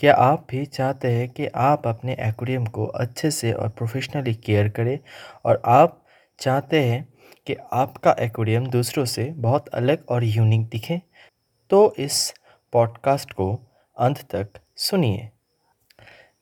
क्या आप भी चाहते हैं कि आप अपने एक्वेरियम को अच्छे से और प्रोफेशनली केयर करें? और आप चाहते हैं कि आपका एक्वेरियम दूसरों से बहुत अलग और यूनिक दिखे? तो इस पॉडकास्ट को अंत तक सुनिए।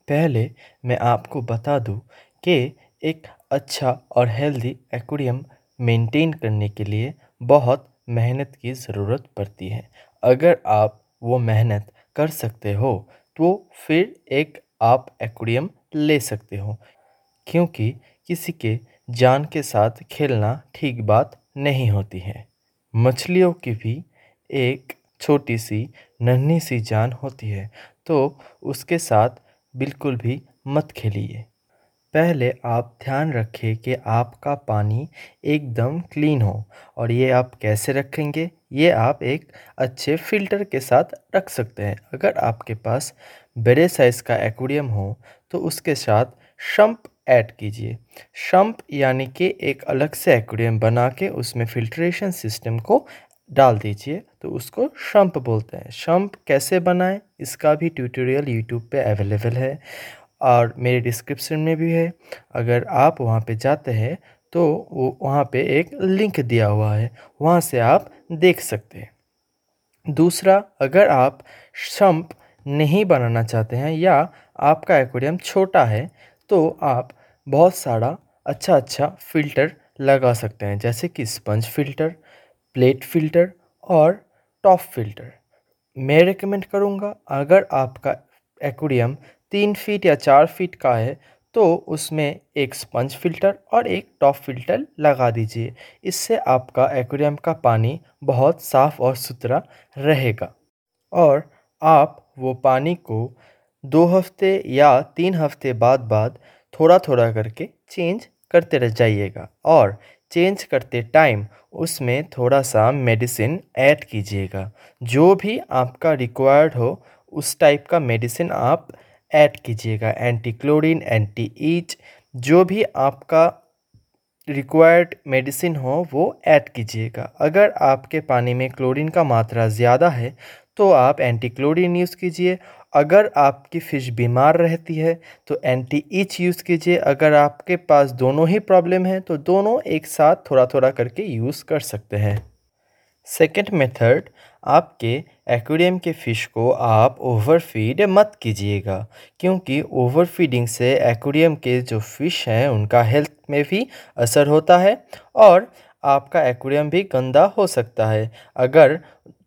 पहले मैं आपको बता दूँ कि एक अच्छा और हेल्दी एक्वेरियम मेंटेन करने के लिए बहुत मेहनत की ज़रूरत पड़ती है। अगर आप वो मेहनत कर सकते हो तो फिर एक आप एक्वेरियम ले सकते हो, क्योंकि किसी के जान के साथ खेलना ठीक बात नहीं होती है। मछलियों की भी एक छोटी सी, नन्ही सी जान होती है तो उसके साथ बिल्कुल भी मत खेलिए। पहले आप ध्यान रखें कि आपका पानी एकदम क्लीन हो और ये आप कैसे रखेंगे? ये आप एक अच्छे फ़िल्टर के साथ रख सकते हैं। अगर आपके पास बड़े साइज़ का एक्वेरियम हो तो उसके साथ शम्प ऐड कीजिए। शम्प यानी कि एक अलग से एक्वेरियम बना के उसमें फ़िल्ट्रेशन सिस्टम को डाल दीजिए तो उसको शम्प बोलते हैं। शम्प कैसे बनाएँ? इसका भी ट्यूटोरियल यूट्यूब पे अवेलेबल है। और मेरे डिस्क्रिप्शन में भी है। अगर आप वहाँ पे जाते हैं तो वो वहाँ पे एक लिंक दिया हुआ है। वहाँ से आप देख सकते हैं। दूसरा, अगर आप शम्प नहीं बनाना चाहते हैं या आपका एक्वेरियम छोटा है तो आप बहुत सारा अच्छा अच्छा फ़िल्टर लगा सकते हैं, जैसे कि स्पंज फ़िल्टर प्लेट फ़िल्टर और टॉप फ़िल्टर मैं रिकमेंड करूँगा, अगर आपका एक्वेरियम तीन फीट या चार फीट का है तो उसमें एक स्पंज फ़िल्टर और एक टॉप फ़िल्टर लगा दीजिए। इससे आपका एक्वेरियम का पानी बहुत साफ़ और सुथरा रहेगा। और आप वो पानी को दो हफ़्ते या तीन हफ़्ते बाद बाद थोड़ा थोड़ा करके चेंज करते रह जाइएगा। और चेंज करते टाइम उसमें थोड़ा सा मेडिसिन ऐड कीजिएगा। जो भी आपका रिक्वायर्ड हो, उस टाइप का मेडिसिन आप ऐड कीजिएगा। एंटी क्लोरीन एंटी ईच जो भी आपका रिक्वायर्ड मेडिसिन हो, वो ऐड कीजिएगा। अगर आपके पानी में क्लोरीन का मात्रा ज़्यादा है तो आप एंटी क्लोरीन यूज़ कीजिए। अगर आपकी फ़िश बीमार रहती है तो एंटी ईच यूज़ कीजिए। अगर आपके पास दोनों ही प्रॉब्लम है तो दोनों एक साथ थोड़ा थोड़ा करके यूज़ कर सकते हैं। सेकेंड मेथड आपके एक्वेरियम के फ़िश को आप ओवर फ़ीड मत कीजिएगा, क्योंकि ओवर फीडिंग से एक्वेरियम के जो फ़िश हैं, उनका हेल्थ में भी असर होता है और आपका एक्वेरियम भी गंदा हो सकता है। अगर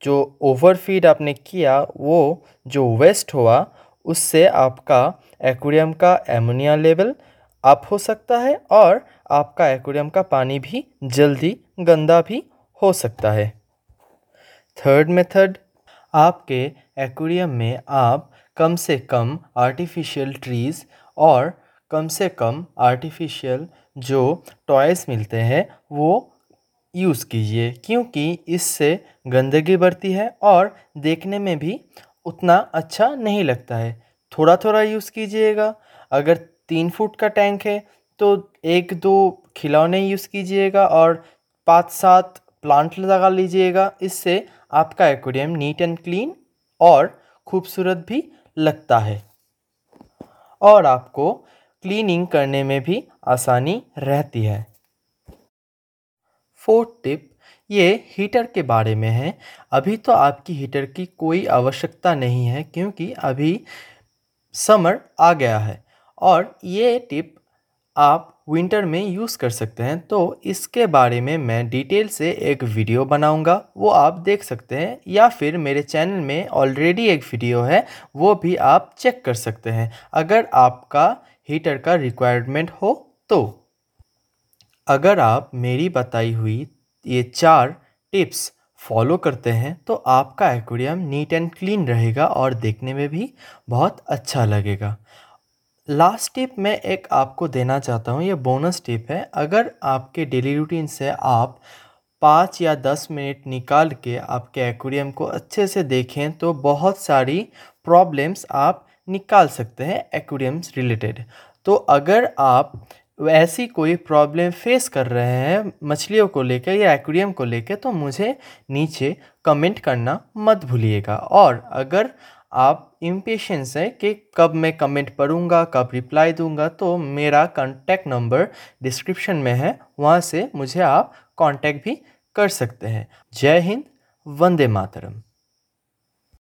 जो ओवर फ़ीड आपने किया, वो जो वेस्ट हुआ, उससे आपका एक्वेरियम का एमोनिया लेवल अप हो सकता है और आपका एक्वेरियम का पानी भी जल्दी गंदा भी हो सकता है। थर्ड मेथड आपके एक्वेरियम में आप कम से कम आर्टिफिशियल ट्रीज़ और कम से कम आर्टिफिशियल जो टॉयज़ मिलते हैं वो यूज़ कीजिए, क्योंकि इससे गंदगी बढ़ती है और देखने में भी उतना अच्छा नहीं लगता है। थोड़ा थोड़ा यूज़ कीजिएगा। अगर तीन फुट का टैंक है तो एक दो खिलौने यूज़ कीजिएगा और पाँच सात प्लांट लगा लीजिएगा। इससे आपका एक्वेरियम नीट एंड क्लीन और खूबसूरत भी लगता है। और आपको क्लीनिंग करने में भी आसानी रहती है। फोर्थ टिप, ये हीटर के बारे में है। अभी तो आपकी हीटर की कोई आवश्यकता नहीं है क्योंकि अभी समर आ गया है। और ये टिप आप विंटर में यूज़ कर सकते हैं। तो इसके बारे में मैं डिटेल से एक वीडियो बनाऊँगा, वो आप देख सकते हैं, या फिर मेरे चैनल में ऑलरेडी एक वीडियो है, वो भी आप चेक कर सकते हैं। अगर आपका हीटर का रिक्वायरमेंट हो तो अगर आप मेरी बताई हुई ये चार टिप्स फॉलो करते हैं तो आपका एक्वेरियम नीट एंड क्लीन रहेगा और देखने में भी बहुत अच्छा लगेगा। लास्ट टिप मैं एक आपको देना चाहता हूँ, ये बोनस टिप है। अगर आपके डेली रूटीन से आप पाँच या दस मिनट निकाल के आपके एक्वेरियम को अच्छे से देखें तो बहुत सारी प्रॉब्लम्स आप निकाल सकते हैं एक्वेरियम्स रिलेटेड तो अगर आप ऐसी कोई प्रॉब्लम फेस कर रहे हैं मछलियों को लेकर या एक्वेरियम को लेकर तो मुझे नीचे कमेंट करना मत भूलिएगा। और अगर आप इम्पेशेंस है कि कब मैं कमेंट पढ़ूँगा, कब रिप्लाई दूँगा तो मेरा कॉन्टैक्ट नंबर डिस्क्रिप्शन में है, वहाँ से मुझे आप कॉन्टैक्ट भी कर सकते हैं। जय हिंद, वंदे मातरम।